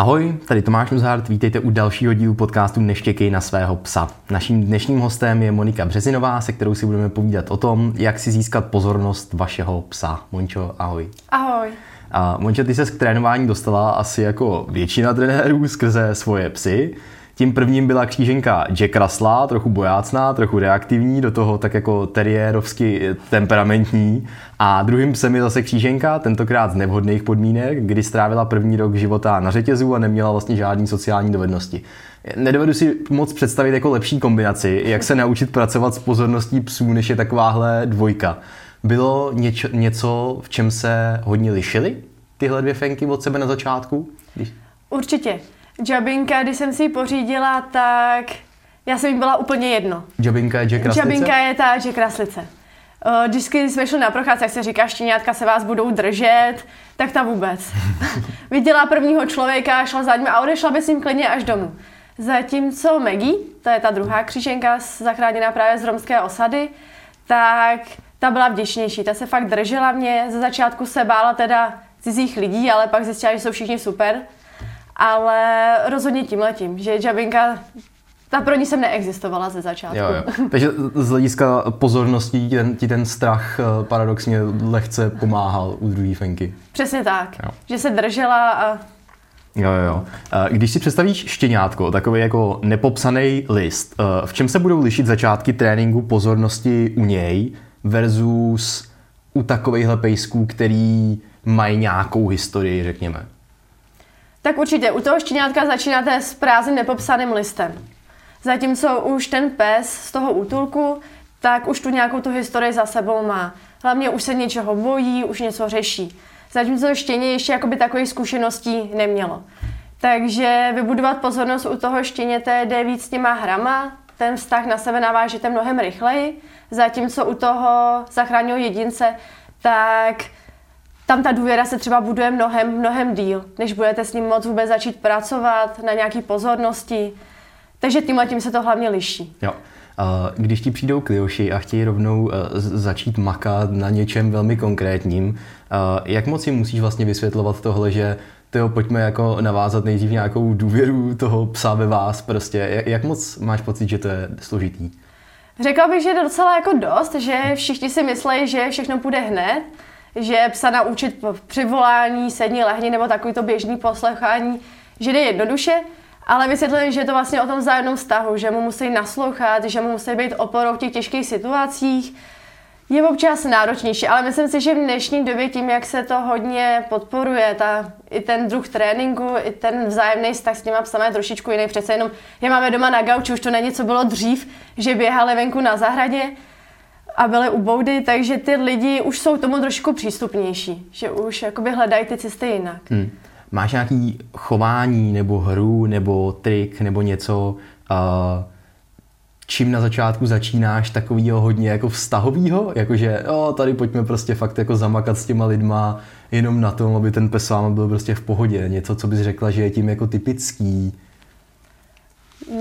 Ahoj, tady Tomáš Nuzhart, vítejte u dalšího dílu podcastu Neštěkej na svého psa. Naším dnešním hostem je Monika Březinová, se kterou si budeme povídat o tom, jak si získat pozornost vašeho psa. Mončo, ahoj. Ahoj. A Mončo, ty se k trénování dostala asi jako většina trenérů skrze svoje psy. Tím prvním byla kříženka Jack Russella, trochu bojácná, trochu reaktivní, do toho tak jako teriérovsky temperamentní. A druhým psem je zase kříženka, tentokrát z nevhodných podmínek, kdy strávila první rok života na řetězu a neměla vlastně žádný sociální dovednosti. Nedovedu si moc představit jako lepší kombinaci, jak se naučit pracovat s pozorností psů, než je takováhle dvojka. Bylo něčo, něco, v čem se hodně lišily tyhle dvě fenky od sebe na začátku? Když... Určitě. Jabinka, když jsem si ji pořídila, tak já jsem jí byla úplně jedno. Jabinka je Jack Kraslice? Jabinka je ta Jack Kraslice. Vždycky jsme šli na procházce, jak se říká, štěňátka se vás budou držet, tak ta vůbec. Viděla prvního člověka, šla za ním a odešla by s ním klidně až domů. Zatímco Maggie, to je ta druhá kříženka zachráněná právě z romské osady, tak ta byla vděčnější, ta se fakt držela mě, ze začátku se bála teda cizích lidí, ale pak zjistila, že jsou všichni super ale rozhodně tím letím, že Jabinka ta pro ní jsem neexistovala ze začátku. Jo, jo. Takže z hlediska pozornosti ti ten, ti ten strach eh, paradoxně lehce pomáhal u druhé fenky. Přesně tak, jo. že se držela a Jo, jo. Eh, když si představíš štěňátko, takový jako nepopsaný list, eh, v čem se budou lišit začátky tréninku pozornosti u něj versus u takovýchhle pejsků, který mají nějakou historii, řekněme? Tak určitě, u toho štěňátka začínáte s prázdným nepopsaným listem. Zatímco už ten pes z toho útulku, tak už tu nějakou tu historii za sebou má. Hlavně už se něčeho bojí, už něco řeší. Zatímco štěně ještě jakoby takových zkušeností nemělo. Takže vybudovat pozornost u toho štěněte jde víc s těma hrama, ten vztah na sebe navážíte mnohem rychleji, zatímco u toho zachránil jedince, tak tam ta důvěra se třeba buduje mnohem, mnohem díl, než budete s ním moc vůbec začít pracovat na nějaký pozornosti. Takže tímhle tím se to hlavně liší. Jo. Když ti přijdou klioši a chtějí rovnou e, začít makat na něčem velmi konkrétním, jak moc jim musíš vlastně vysvětlovat tohle, že tyjo, pojďme jako navázat nejdřív nějakou důvěru toho psa ve vás prostě. Jak moc máš pocit, že to je složitý? Řekla bych, že je docela jako dost, že všichni si myslí, že všechno půjde hned, že psa naučit při volání, sední, lehni nebo takový to běžný poslechání, že jde jednoduše, ale vysvětlili, že je to vlastně o tom vzájemném vztahu, že mu musí naslouchat, že mu musí být oporou v těch těžkých situacích. Je občas náročnější, ale myslím si, že v dnešní době tím, jak se to hodně podporuje, ta, i ten druh tréninku, i ten vzájemný vztah s těma psama je trošičku jiný. Přece jenom je máme doma na gauči, už to není, co bylo dřív, že běhali venku na zahradě a byly u boudy, takže ty lidi už jsou tomu trošku přístupnější, že už jakoby hledají ty cesty jinak. Hmm. Máš nějaký chování nebo hru nebo trik nebo něco, uh, čím na začátku začínáš takovýho hodně jako vztahovýho, jakože jo, tady pojďme prostě fakt jako zamakat s těma lidma jenom na tom, aby ten pes s váma byl prostě v pohodě. Něco, co bys řekla, že je tím jako typický.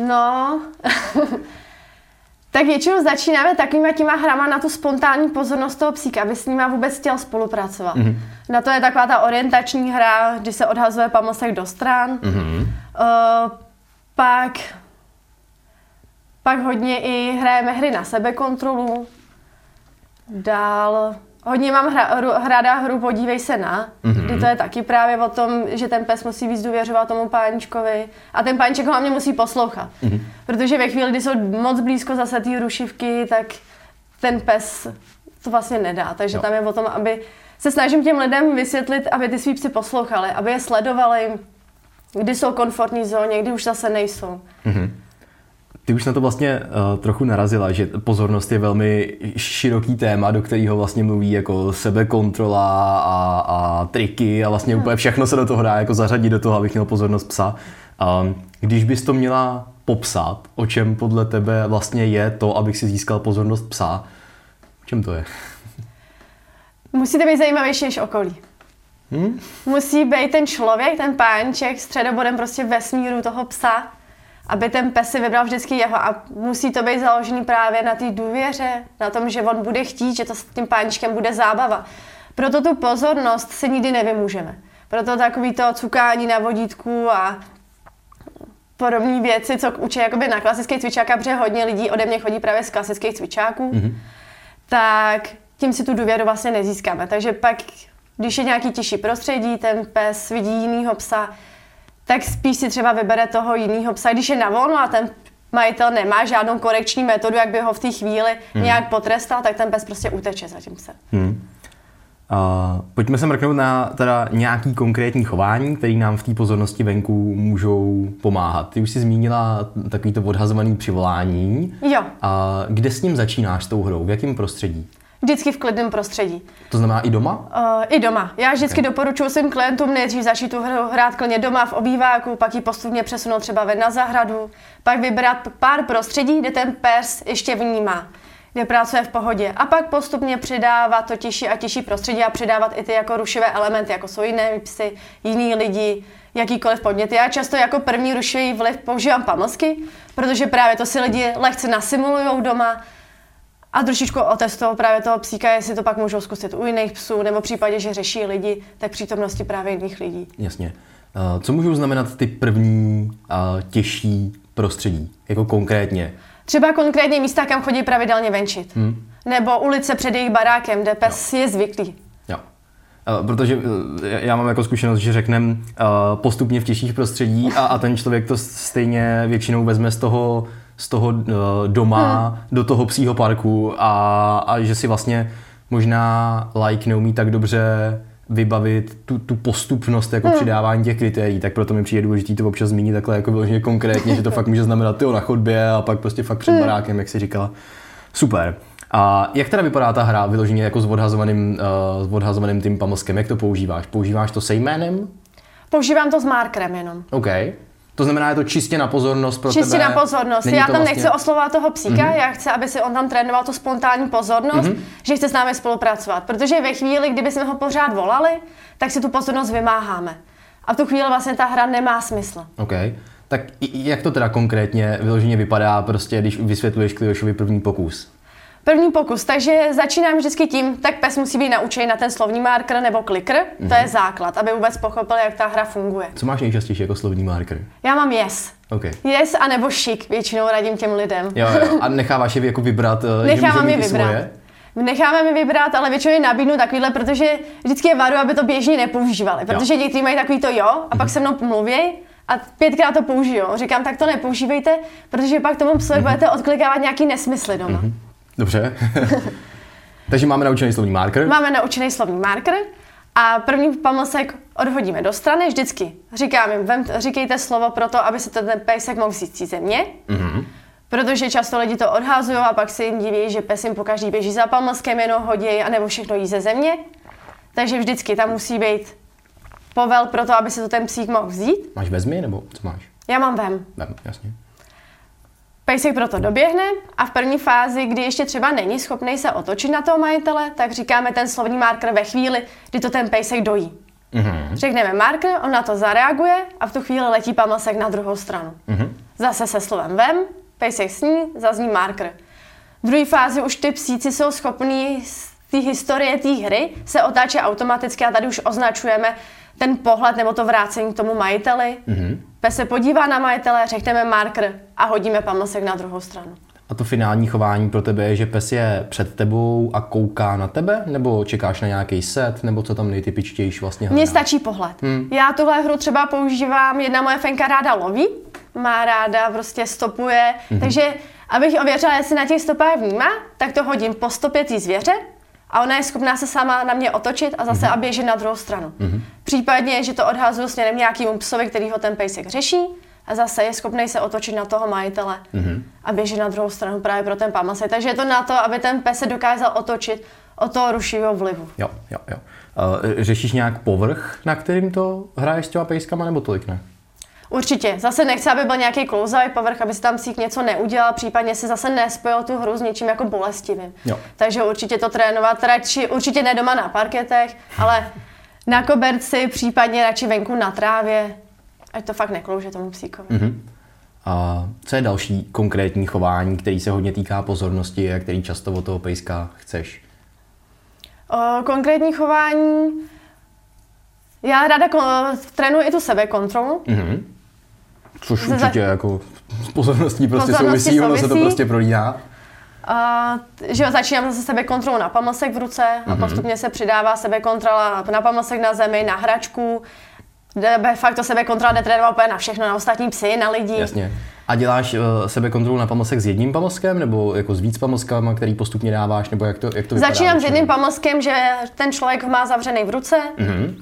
No, Tak většinou začínáme takovýma těma hrama na tu spontánní pozornost toho psíka, aby s nima vůbec chtěl spolupracovat. Mm-hmm. Na to je taková ta orientační hra, kdy se odhazuje pamlsek do stran. Mm-hmm. Uh, pak, pak hodně i hrajeme hry na sebekontrolu. Dál Hodně mám hra, hru, Podívej se na, mm-hmm. kdy to je taky právě o tom, že ten pes musí víc důvěřovat tomu páničkovi a ten pániček ho hlavně musí poslouchat. Mm-hmm. Protože ve chvíli, kdy jsou moc blízko zase té rušivky, tak ten pes to vlastně nedá. Takže jo. tam je o tom, aby se snažím těm lidem vysvětlit, aby ty svý psy poslouchali, aby je sledovali, kdy jsou komfortní zóně, kdy už zase nejsou. Mm-hmm. Ty už na to vlastně uh, trochu narazila, že pozornost je velmi široký téma, do kterého vlastně mluví jako sebekontrola a, a triky a vlastně úplně všechno se do toho dá jako zařadit do toho, abych měl pozornost psa. Um, když bys to měla popsat, o čem podle tebe vlastně je to, abych si získal pozornost psa, o čem to je? Musíte být zajímavější než okolí. Hmm? Musí být ten člověk, ten pánček středobodem prostě vesmíru toho psa, aby ten pes si vybral vždycky jeho a musí to být založený právě na té důvěře, na tom, že on bude chtít, že to s tím páničkem bude zábava. Proto tu pozornost se nikdy nevymůžeme. Proto takový to cukání na vodítku a podobné věci, co učí jakoby na klasických cvičákách, protože hodně lidí ode mě chodí právě z klasických cvičáků, mm-hmm. tak tím si tu důvěru vlastně nezískáme. Takže pak, když je nějaký těžší prostředí, ten pes vidí jinýho psa, tak spíš si třeba vybere toho jiného psa. Když je na volno a ten majitel nemá žádnou korekční metodu, jak by ho v té chvíli hmm. nějak potrestal, tak ten pes prostě uteče za tím se. Hmm. Uh, pojďme se mrknout na teda nějaký konkrétní chování, které nám v té pozornosti venku můžou pomáhat. Ty už jsi zmínila takovýto odhazovaný přivolání. Jo. A kde s ním začínáš s tou hrou? V jakém prostředí? Vždycky v klidném prostředí. To znamená i doma? Uh, I doma. Já vždycky okay. doporučuji svým klientům nejdřív začít tu hru hrát klidně doma v obýváku, pak ji postupně přesunout třeba ven na zahradu, pak vybrat pár prostředí, kde ten pes ještě vnímá kde pracuje v pohodě. A pak postupně přidávat to těžší a těžší prostředí a přidávat i ty jako rušivé elementy, jako jsou jiné psy, jiní lidi, jakýkoliv podnět. Já často jako první rušivý vliv používám pamlsky, protože právě to si lidi lehce nasimulují doma a trošičku otestují právě toho psíka, jestli to pak můžou zkusit u jiných psů, nebo v případě, že řeší lidi, tak přítomnosti právě jiných lidí. Jasně. Eh, co můžou znamenat ty první těžší prostředí, jako konkrétně? Třeba konkrétně místa, kam chodí pravidelně venčit. Hmm. Nebo ulice před jejich barákem, kde pes jo. je zvyklý. Jo. Eh, protože eh, já mám jako zkušenost, že řekneme postupně v těžších prostředí a, a ten člověk to stejně většinou vezme z toho z toho uh, doma hmm. do toho psího parku a, a že si vlastně možná like neumí tak dobře vybavit tu, tu postupnost jako hmm. přidávání těch kritérií, tak proto mi přijde důležité to občas zmínit takhle jako vyloženě konkrétně, že to fakt může znamenat tyho na chodbě a pak prostě fakt před hmm. barákem, jak si říkala. Super. A jak teda vypadá ta hra vyloženě jako s odhazovaným, uh, s odhazovaným tím pamlskem? Jak to používáš? Používáš to se jménem? Používám to s markerem jenom. OK. To znamená, je to čistě na pozornost pro čistě tebe? na pozornost. Není já tam vlastně... nechci oslovovat toho psíka, mm-hmm. já chci, aby si on tam trénoval tu spontánní pozornost, mm-hmm. že chce s námi spolupracovat. Protože ve chvíli, kdyby jsme ho pořád volali, tak si tu pozornost vymáháme. A v tu chvíli vlastně ta hra nemá smysl. OK. Tak jak to teda konkrétně vyloženě vypadá, prostě, když vysvětluješ Kliošovi první pokus? První pokus, takže začínám vždycky tím, tak pes musí být naučený na ten slovní marker nebo klikr, mm-hmm. to je mhm. základ, aby vůbec pochopil, jak ta hra funguje. Co máš nejčastěji jako slovní marker? Já mám yes. Okay. Yes a nebo šik, většinou radím těm lidem. Jo, jo. A necháváš je jako vybrat? Eh, Nechávám je vybrat. Svoje? Necháme mi vybrat, ale většinou je nabídnu takovýhle, protože vždycky je varu, aby to běžně nepoužívali. Protože jo. někteří mají takový to jo a mm-hmm. pak mhm. se mnou mluví a pětkrát to použijou. Říkám, tak to nepoužívejte, protože pak tomu psovi mm-hmm. budete odklikávat nějaký nesmysly doma. Mm-hmm. Dobře. Takže máme naučený slovní marker. Máme naučený slovní marker a první pamlsek odhodíme do strany vždycky. Říkám jim, vem, říkejte slovo pro to, aby se ten pejsek mohl vzít z země. Mm-hmm. Protože často lidi to odhazují a pak si jim diví, že pes jim po každý běží za pamlskem, jenom hodí a nebo všechno jí ze země. Takže vždycky tam musí být povel pro to, aby se to ten psík mohl vzít. Máš vezmi nebo co máš? Já mám vem. Vem, jasně. Pejsek proto doběhne a v první fázi, kdy ještě třeba není schopný se otočit na toho majitele, tak říkáme ten slovní marker ve chvíli, kdy to ten pejsek dojí. Mm-hmm. Řekneme marker, on na to zareaguje a v tu chvíli letí pamlsek na druhou stranu. Mm-hmm. Zase se slovem vem, pejsek sní, zazní marker. V druhé fázi už ty psíci jsou schopní z té historie té hry se otáčet automaticky a tady už označujeme ten pohled nebo to vrácení k tomu majiteli. Mm-hmm. Pes se podívá na majitele, řekneme marker a hodíme pamlsek na druhou stranu. A to finální chování pro tebe je, že pes je před tebou a kouká na tebe? Nebo čekáš na nějaký set? Nebo co tam nejtypičtější vlastně Mně stačí pohled. Hmm. Já tuhle hru třeba používám, jedna moje fenka ráda loví, má ráda, prostě stopuje, hmm. takže abych ověřila, jestli na těch stopách vnímá, tak to hodím po stopě té zvěře a ona je schopná se sama na mě otočit a zase mm-hmm. a běžet na druhou stranu. Mm-hmm. Případně, že to odhazuju směrem nějakému psovi, který ho ten pejsek řeší a zase je schopný se otočit na toho majitele mm-hmm. a běžet na druhou stranu právě pro ten pamasej. Takže je to na to, aby ten pes se dokázal otočit od toho rušivého vlivu. Jo, jo, jo. Uh, řešíš nějak povrch, na kterým to hraješ s těma pejskama, nebo tolik ne? Určitě. Zase nechci, aby byl nějaký klouzavý povrch, aby si tam sík něco neudělal, případně si zase nespojil tu hru s něčím jako bolestivým. Jo. Takže určitě to trénovat radši, určitě ne doma na parketech, ale na koberci, případně radši venku na trávě, ať to fakt neklouže tomu psíkovi. Mm-hmm. A co je další konkrétní chování, který se hodně týká pozornosti a který často od toho pejska chceš? O, konkrétní chování Já ráda ko- trénuji i tu sebekontrolu. Mhm. Což Ze- určitě jako s pozorností prostě Pozorností souvisí, ono se to souvisí. prostě prolíná. A, že jo, začínám zase sebekontrolu na pamlsek v ruce a Mhm. postupně se přidává sebekontrola na pamlsek na zemi, na hračku. De, de facto sebekontrola jde trénovat úplně na všechno, na ostatní psy, na lidi. Jasně. A děláš uh, sebekontrolu na pamlsek s jedním pamlskem, nebo jako s víc pamlskama, který postupně dáváš, nebo jak to, jak to vypadá? Začínám s jedním pamlskem, že ten člověk má zavřený v ruce, Mhm.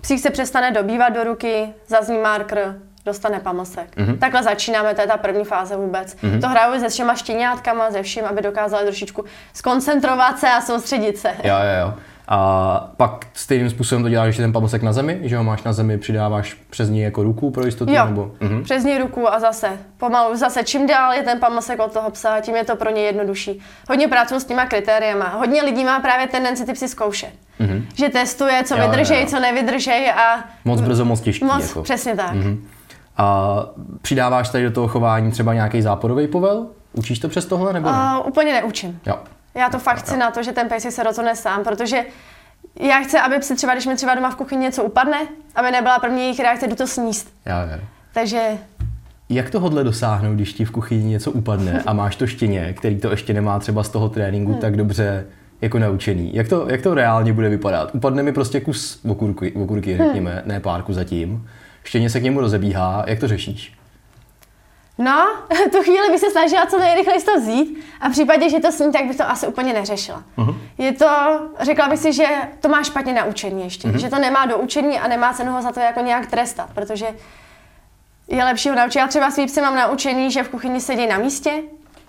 psík se přestane dobývat do ruky, zazní marker, dostane pamlsek. Mhm. Takhle začínáme, to je ta první fáze vůbec. To hraju se všema štěňátkama, ze vším, aby dokázali trošičku skoncentrovat se a soustředit se. Jo, jo, jo. A pak stejným způsobem to děláš ještě ten pamlsek na zemi, že ho máš na zemi, přidáváš přes něj jako ruku pro jistotu, Jo, nebo? Mhm. přes ní ruku a zase pomalu, zase čím dál je ten pamlsek od toho psa, tím je to pro ně jednodušší. Hodně pracuji s těma kritériema. Hodně lidí má právě tendenci ty psy zkoušet. Mhm. Že testuje, co Jo, jo, vydržej, jo. co nevydržej a Moc brzo, moc těžký. moc, jako. přesně tak. A přidáváš tady do toho chování třeba nějaký záporový povel? Učíš to přes tohle, nebo ne? Uh, úplně neučím. Jo. Já to fakt chci na to, že ten pejsek se rozhodne sám, protože já chci, aby si třeba, když mi třeba doma v kuchyni něco upadne, aby nebyla první jejich reakce, jdu to sníst. Jo, jo. Takže Jak tohle dosáhnout, když ti v kuchyni něco upadne a máš to štěně, který to ještě nemá třeba z toho tréninku tak dobře jako naučený? Jak to, jak to reálně bude vypadat? Upadne mi prostě kus okurky, okurky řekněme, ne párku zatím. Štěně se k němu rozebíhá, jak to řešíš? No, tu chvíli bych se snažila co nejrychleji to vzít a v případě, že to sní, tak bych to asi úplně neřešila. Mhm. Je to, řekla bych si, že to má špatně naučení ještě, že to nemá do učení a nemá cenu ho za to jako nějak trestat, protože je lepší ho naučit. Já třeba svý psy mám naučení, že v kuchyni sedí na místě,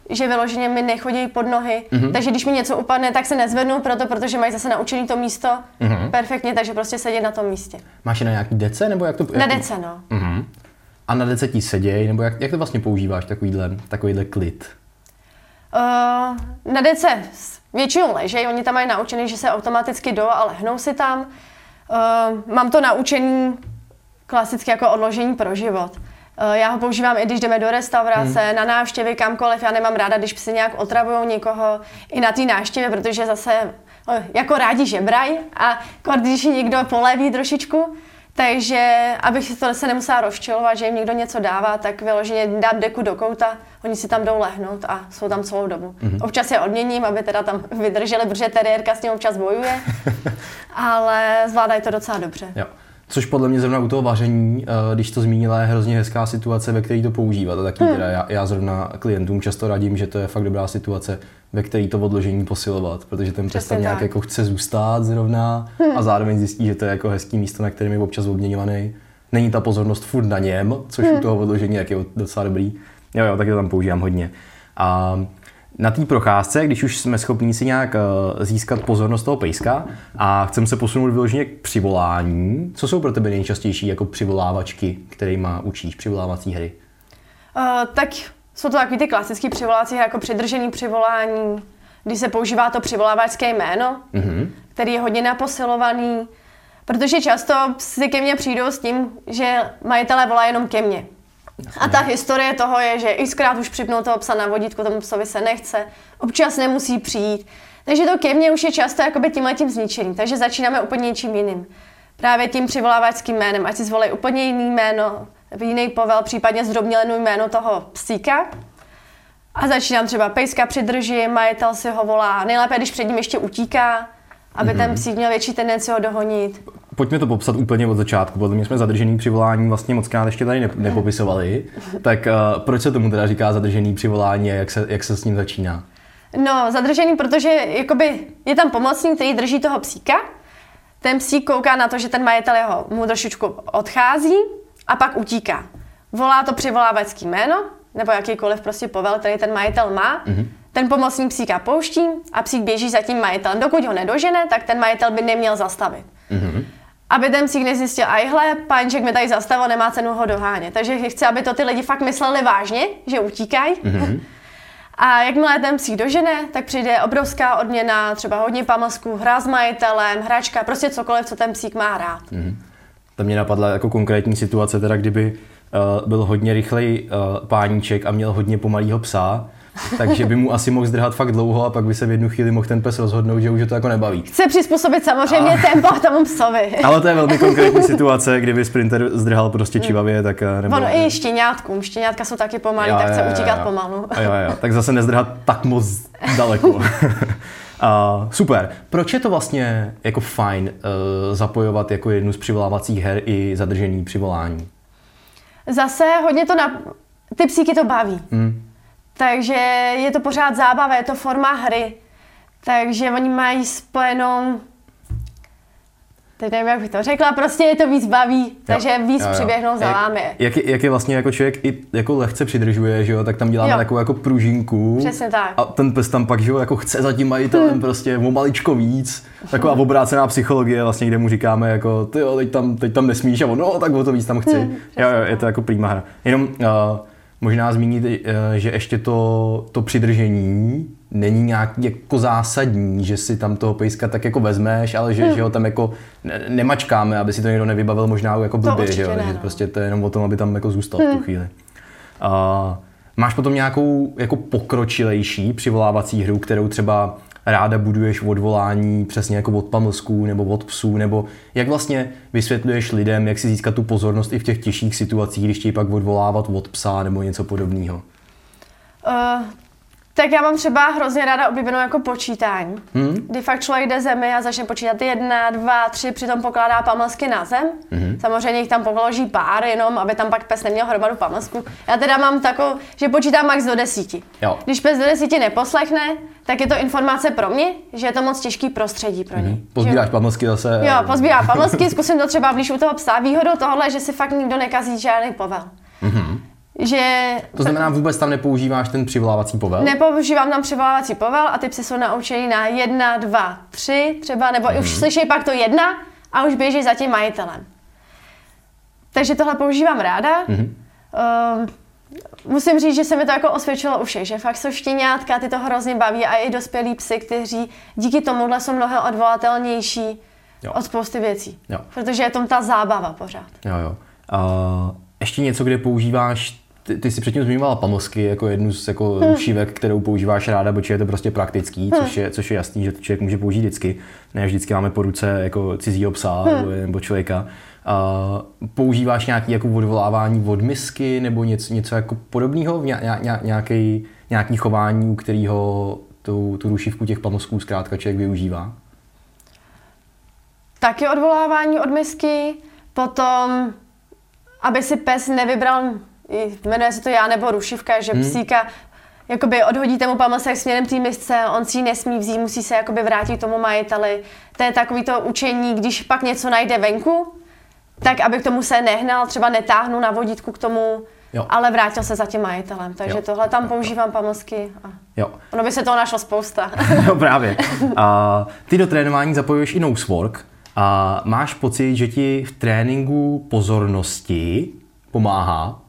že vyloženě mi nechodí pod nohy, takže když mi něco upadne, tak se nezvednu proto, protože mají zase naučený to místo perfektně, takže prostě sedí na tom místě. Máš je na nějaký dece, nebo jak to? Na jak dece, no. Mhm. A na dece ti seděj, nebo jak, jak to vlastně používáš, takovýhle, takovýhle klid? Uh, na dece většinou ležej, oni tam mají naučený, že se automaticky jdou a lehnou si tam. Uh, mám to naučený klasicky jako odložení pro život. Uh, já ho používám i když jdeme do restaurace, hmm. na návštěvy, kamkoliv. Já nemám ráda, když si nějak otravují někoho i na té návštěvě, protože zase uh, jako rádi žebraj a když někdo poleví trošičku, takže abych to se nemusela rozčilovat, že jim někdo něco dává, tak vyloženě dát deku do kouta, oni si tam jdou lehnout a jsou tam celou dobu. Mm-hmm. Občas je odměním, aby teda tam vydrželi, protože teriérka s ním občas bojuje, ale zvládají to docela dobře. Jo. Což podle mě zrovna u toho vaření, eh, když to zmínila, je hrozně hezká situace, ve které to používat. A taky Hmm. teda já, já zrovna klientům často radím, že to je fakt dobrá situace, ve které to odložení posilovat, protože ten tam Přesně nějak tak. Hmm. jako chce zůstat zrovna a zároveň zjistí, že to je jako hezký místo, na kterém je občas odměňovaný. Není ta pozornost furt na něm, což Hmm. u toho odložení jak je docela dobrý. Jo, jo, taky to tam používám hodně. A na té procházce, když už jsme schopni si nějak eh, získat pozornost toho pejska a chceme se posunout vyloženě k přivolání, co jsou pro tebe nejčastější jako přivolávačky, kterýma učíš, přivolávací hry? Uh, tak jsou to takový ty klasické přivoláci, jako přidržený přivolání, když se používá to přivolávačské jméno, Mhm. který je hodně naposilovaný, protože často si ke mně přijdou s tím, že majitelé volají jenom ke mně. A ta historie toho je, že xkrát už připnou toho psa na vodítko, tomu psovi se nechce, občas nemusí přijít. Takže to ke mně už je často jakoby tímhle tím zničený. Takže začínáme úplně něčím jiným. Právě tím přivolávačským jménem, ať si zvolí úplně jiný jméno, jiný povel, případně zdrobnělenou jméno toho psíka. A začínám třeba pejska přidrží, majitel si ho volá. Nejlépe, když před ním ještě utíká, aby ten psík měl větší tendenci ho dohonit. Pojďme to popsat úplně od začátku, podle mě jsme zadržený přivolání vlastně moc krát ještě tady ne- nepopisovali. Tak uh, proč se tomu teda říká zadržený přivolání a jak se, jak se s ním začíná? No, zadržený, protože jakoby je tam pomocník, který drží toho psíka. Ten psík kouká na to, že ten majitel jeho mu trošičku odchází a pak utíká. Volá to přivolávačský jméno, nebo jakýkoliv prostě povel, který ten majitel má. Mm-hmm. Ten pomocník psíka pouští a psík běží za tím majitelem. Dokud ho nedožene, tak ten majitel by neměl zastavit. Mm-hmm. Aby ten psík nezjistil, a hle, páníček mi tady zastavil, nemá cenu ho dohánět. Takže chci, aby to ty lidi fakt mysleli vážně, že utíkají. Mm-hmm. A jakmile ten psík dožene, tak přijde obrovská odměna, třeba hodně pamlsků, hra s majitelem, hračka, prostě cokoliv, co ten psík má rád. To mě napadla jako konkrétní situace, teda kdyby uh, byl hodně rychlej uh, páníček a měl hodně pomalýho psa, takže by mu asi mohl zdrhat fakt dlouho a pak by se v jednu chvíli mohl ten pes rozhodnout, že už to jako nebaví. Chce přizpůsobit samozřejmě a... tempo tomu psovi. Ale to je velmi konkrétní situace, kdyby sprinter zdrhal prostě čivavě, tak eh, nebo... Ono i štěňátkům, štěňátka jsou taky pomalý, jo, tak chce utíkat jo. pomalu. Jo, jo, tak zase nezdrhat tak moc daleko. Uh, super. Proč je to vlastně jako fajn uh, zapojovat jako jednu z přivolávacích her i zadržený přivolání? Zase hodně to na... Ty psíky to baví. Hmm. Takže je to pořád zábava, je to forma hry. Takže oni mají spojenou teď nevím, jak bych to řekla, prostě je to víc baví, jo, takže víc jo, jo. přiběhnou za vámi. Jak, jak je vlastně jako člověk i jako lehce přidržuje, že jo, tak tam děláme jo. takovou jako pružinku. Přesně tak. A ten pes tam pak, že jo, jako chce za tím majitelem hmm. prostě o maličko víc. Taková hmm. obrácená psychologie vlastně, kde mu říkáme jako, ty jo, teď tam, teď tam nesmíš a on, no, tak o to víc tam chci. Hmm, jo, jo, je to jako prýma hra. Jenom uh, možná zmínit, uh, že ještě to, to přidržení není nějak jako zásadní, že si tam toho pejska tak jako vezmeš, ale že, hmm. že ho tam jako ne, nemačkáme, aby si to někdo nevybavil možná jako blbě, že, jo? Ne, že no. prostě to je jenom o tom, aby tam jako zůstal hmm. v tu hmm. chvíli. Uh, máš potom nějakou jako pokročilejší přivolávací hru, kterou třeba ráda buduješ odvolání přesně jako od pamlsků nebo od psů, nebo jak vlastně vysvětluješ lidem, jak si získat tu pozornost i v těch těžších situacích, když chtějí pak odvolávat od psa nebo něco podobného? Uh, tak já mám třeba hrozně ráda oblíbenou jako počítání, hmm. kdy fakt člověk jde zemi a začne počítat jedna, dva, tři, přitom pokládá pamlsky na zem. Hmm. Samozřejmě jich tam položí pár, jenom aby tam pak pes neměl hromadu pamlsku. Já teda mám takovou, že počítám max do desíti. Jo. Když pes do desíti neposlechne, tak je to informace pro mě, že je to moc těžký prostředí pro ně. Hmm. Pozbíráš pamlsky zase. Jo, pozbírám pamlsky, zkusím to třeba blíž u toho psa. Výhodou tohle, že si fakt nikdo nekazí žádný povel. Hmm že... To znamená, vůbec tam nepoužíváš ten přivolávací povel? Nepoužívám tam přivolávací povel a ty psy jsou naučení na jedna, dva, tři třeba, nebo mm. už mhm. slyší pak to jedna a už běží za tím majitelem. Takže tohle používám ráda. Mm. Uh, musím říct, že se mi to jako osvědčilo u všech, že fakt jsou štěňátka, ty to hrozně baví a i dospělí psy, kteří díky tomuhle jsou mnohem odvolatelnější jo. od spousty věcí. Jo. Protože je tom ta zábava pořád. Jo, jo. Uh, ještě něco, kde používáš ty, ty jsi předtím zmiňovala pamosky jako jednu z jako hmm. rušívek, kterou používáš ráda, protože je to prostě praktický, hmm. což, je, což je jasný, že to člověk může použít vždycky. Ne vždycky máme po ruce jako cizího psa hmm. nebo, nebo člověka. Uh, používáš nějaký jako odvolávání od misky nebo něco, něco jako podobného, ně, ně, nějaký, nějaký chování, u kterého tu, tu rušivku těch pamosků zkrátka člověk využívá? Taky odvolávání od misky, potom aby si pes nevybral jmenuje se to já nebo rušivka, že hmm. psíka jakoby odhodíte mu pamlsek směrem té misce, on si ji nesmí vzít, musí se jakoby vrátit tomu majiteli. To je takový to učení, když pak něco najde venku, tak aby k tomu se nehnal, třeba netáhnu na vodítku k tomu, jo. ale vrátil se za tím majitelem. Takže jo. tohle tam používám pamlsky. A jo. Ono by se toho našlo spousta. jo, právě. A ty do trénování zapojuješ i nosework. A máš pocit, že ti v tréninku pozornosti pomáhá?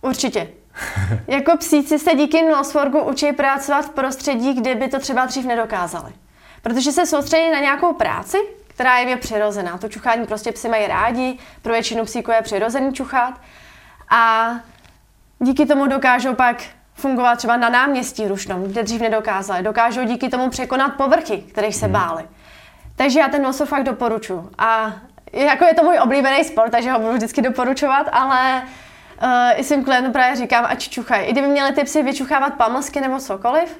Určitě. jako psíci se díky nosworku učí pracovat v prostředí, kde by to třeba dřív nedokázali. Protože se soustředí na nějakou práci, která je přirozená. To čuchání prostě psy mají rádi, pro většinu psíků je přirozený čuchat. A díky tomu dokážou pak fungovat třeba na náměstí rušnom, kde dřív nedokázali. Dokážou díky tomu překonat povrchy, kterých se hmm. báli. Takže já ten nosor fakt doporučuji. A jako je to můj oblíbený sport, takže ho budu vždycky doporučovat, ale Uh, I svým klientům právě říkám, ať čuchají. I kdyby měli ty psy vyčuchávat pamlsky nebo cokoliv,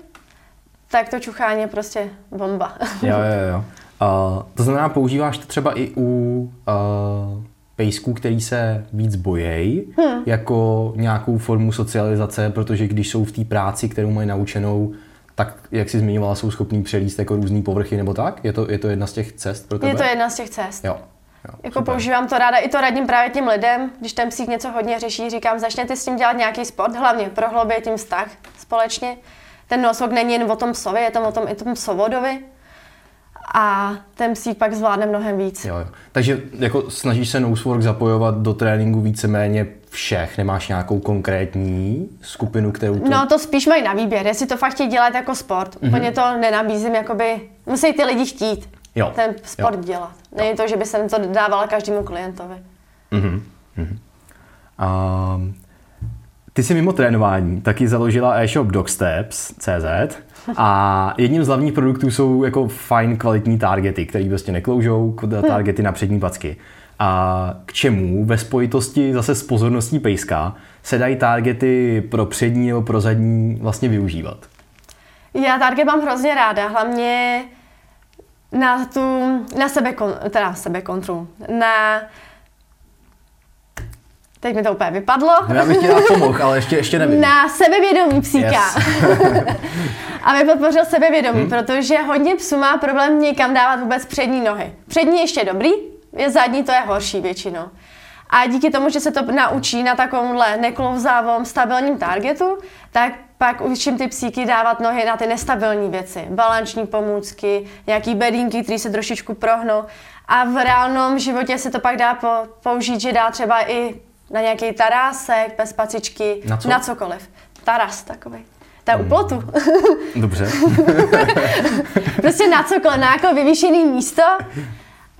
tak to čuchání je prostě bomba. jo, jo, jo. Uh, to znamená, používáš to třeba i u uh, pejsků, který se víc bojejí, hmm. jako nějakou formu socializace, protože když jsou v té práci, kterou mají naučenou, tak, jak jsi zmiňovala, jsou schopní přelíst jako různé povrchy nebo tak? Je to, je to jedna z těch cest pro tebe? Je to jedna z těch cest. Jo. Jo, jako super. používám to ráda, i to radím právě těm lidem, když ten psík něco hodně řeší, říkám, začněte s tím dělat nějaký sport, hlavně prohloubit tím vztah společně. Ten nosok není jen o tom psovi, je to o tom i tom psovodovi. A ten psík pak zvládne mnohem víc. Jo, jo. Takže jako snažíš se nosework zapojovat do tréninku víceméně všech? Nemáš nějakou konkrétní skupinu, kterou to... No to spíš mají na výběr, jestli to fakt chtějí dělat jako sport. Mm-hmm. Úplně to nenabízím, jakoby musí ty lidi chtít jo. ten sport jo. dělat. Není to, že by jsem to dávala každému klientovi. Mm-hmm. Mm-hmm. Um, ty jsi mimo trénování taky založila e-shop dogsteps.cz a jedním z hlavních produktů jsou jako fajn kvalitní targety, které prostě nekloužou, targety na přední packy. A k čemu ve spojitosti zase s pozorností pejska se dají targety pro přední nebo pro zadní vlastně využívat? Já target mám hrozně ráda, hlavně na tu, na sebe, teda sebe kontrolu, na Teď mi to úplně vypadlo. No já bych ti pomohl, ale ještě, ještě nevím. Na sebevědomí psíka. Yes. Aby podpořil sebevědomí, hmm. protože hodně psů má problém někam dávat vůbec přední nohy. Přední ještě dobrý, je zadní to je horší většinou. A díky tomu, že se to naučí na takovémhle neklouzávom stabilním targetu, tak pak učím ty psíky dávat nohy na ty nestabilní věci. Balanční pomůcky, nějaký bedínky, které se trošičku prohnou. A v reálném životě se to pak dá použít, že dá třeba i na nějaký tarásek, bez pacičky, na, co? na cokoliv. Taras takový. To je hmm. u plotu. Dobře. prostě na cokoliv, na jako vyvýšený místo.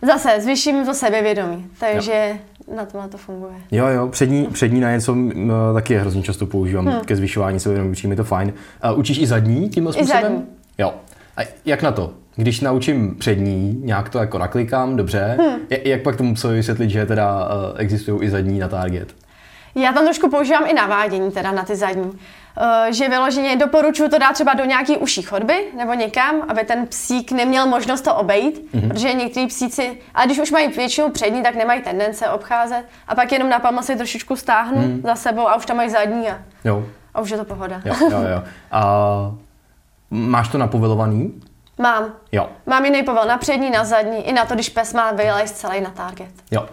Zase zvyším to sebevědomí, takže jo. na to, na to funguje. Jo, jo, přední, přední na něco no, taky hrozně často používám hmm. ke zvyšování sebevědomí, učí mi to fajn. Uh, učíš i zadní tímhle způsobem? I zadní. Jo. A jak na to? Když naučím přední, nějak to jako naklikám, dobře, hmm. jak pak tomu psovi vysvětlit, že teda uh, existují i zadní na target? Já tam trošku používám i navádění teda na ty zadní. Uh, že vyloženě doporučuji to dát třeba do nějaký uší chodby nebo někam, aby ten psík neměl možnost to obejít, mm-hmm. protože někteří psíci, a když už mají většinu přední, tak nemají tendence obcházet a pak jenom na pama si trošičku stáhnu mm. za sebou a už tam mají zadní a, jo. a už je to pohoda. Jo, jo, jo. A máš to napovilovaný? Mám. Jo. Mám jiný povel na přední, na zadní, i na to, když pes má vylejst celý na target. Jo.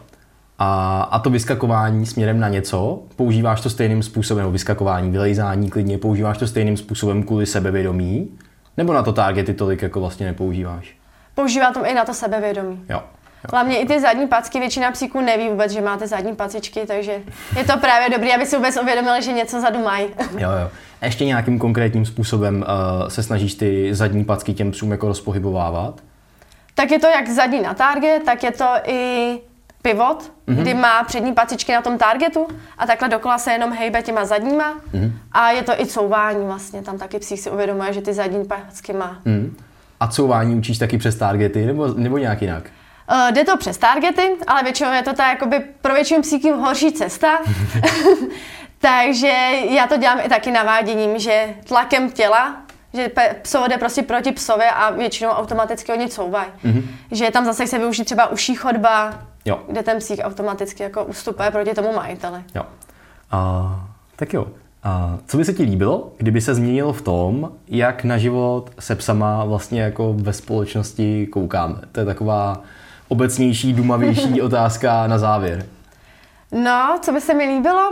A, a to vyskakování směrem na něco, používáš to stejným způsobem, nebo vyskakování, vylejzání klidně, používáš to stejným způsobem kvůli sebevědomí? Nebo na to targety tolik jako vlastně nepoužíváš? Používám to i na to sebevědomí. Jo. Hlavně i ty zadní packy, většina psíků neví vůbec, že máte zadní pacičky, takže je to právě dobré, aby si vůbec uvědomili, že něco zadu mají. Jo, jo. Ještě nějakým konkrétním způsobem uh, se snažíš ty zadní packy těm psům jako rozpohybovávat? Tak je to jak zadní na target, tak je to i pivot, mm-hmm. kdy má přední pacičky na tom targetu a takhle dokola se jenom hejbe těma zadníma. Mm-hmm. A je to i couvání vlastně, tam taky psík si uvědomuje, že ty zadní packy má. Mm. A couvání učíš taky přes targety nebo, nebo nějak jinak? Uh, jde to přes targety, ale většinou je to ta jakoby pro většinu psíků horší cesta. Takže já to dělám i taky naváděním, že tlakem těla, že psovo jde prostě proti psovi a většinou automaticky oni couvají. Mm-hmm. Že tam zase se využít třeba uší chodba, jo. kde ten psík automaticky jako ustupuje proti tomu majiteli. Jo. A, tak jo. A co by se ti líbilo, kdyby se změnilo v tom, jak na život se psama vlastně jako ve společnosti koukáme? To je taková obecnější, dumavější otázka na závěr. No, co by se mi líbilo?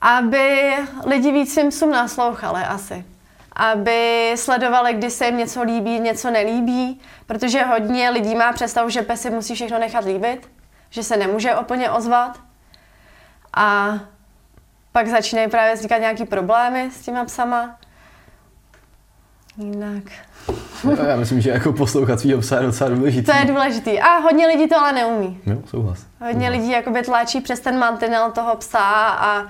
Aby lidi víc psům naslouchali asi. Aby sledovali, kdy se jim něco líbí, něco nelíbí, protože hodně lidí má představu, že pes si musí všechno nechat líbit, že se nemůže úplně ozvat. A pak začínají právě vznikat nějaký problémy s těma psama. Jinak. Já myslím, že jako poslouchat svýho psa je docela důležitý. To je důležitý. A hodně lidí to ale neumí. Jo, souhlas. Hodně souhlas. lidí jakoby tlačí přes ten mantinel toho psa a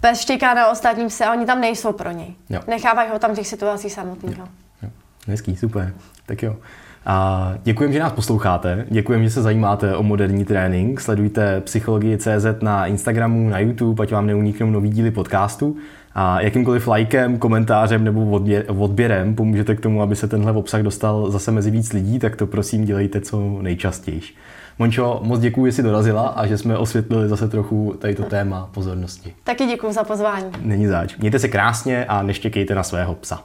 pes štěká na ostatním pse a oni tam nejsou pro něj. Jo. Nechávají ho tam v těch situacích samotného. Hezký, super. Tak jo. A děkujeme, že nás posloucháte, děkujeme, že se zajímáte o moderní trénink, sledujte Psychologii CZ na Instagramu, na YouTube, ať vám neuniknou nový díly podcastu a jakýmkoliv lajkem, komentářem nebo odběrem pomůžete k tomu, aby se tenhle obsah dostal zase mezi víc lidí, tak to prosím dělejte co nejčastěji. Mončo, moc děkuji, že jsi dorazila a že jsme osvětlili zase trochu tady to téma pozornosti. Taky děkuji za pozvání. Není zač. Mějte se krásně a neštěkejte na svého psa.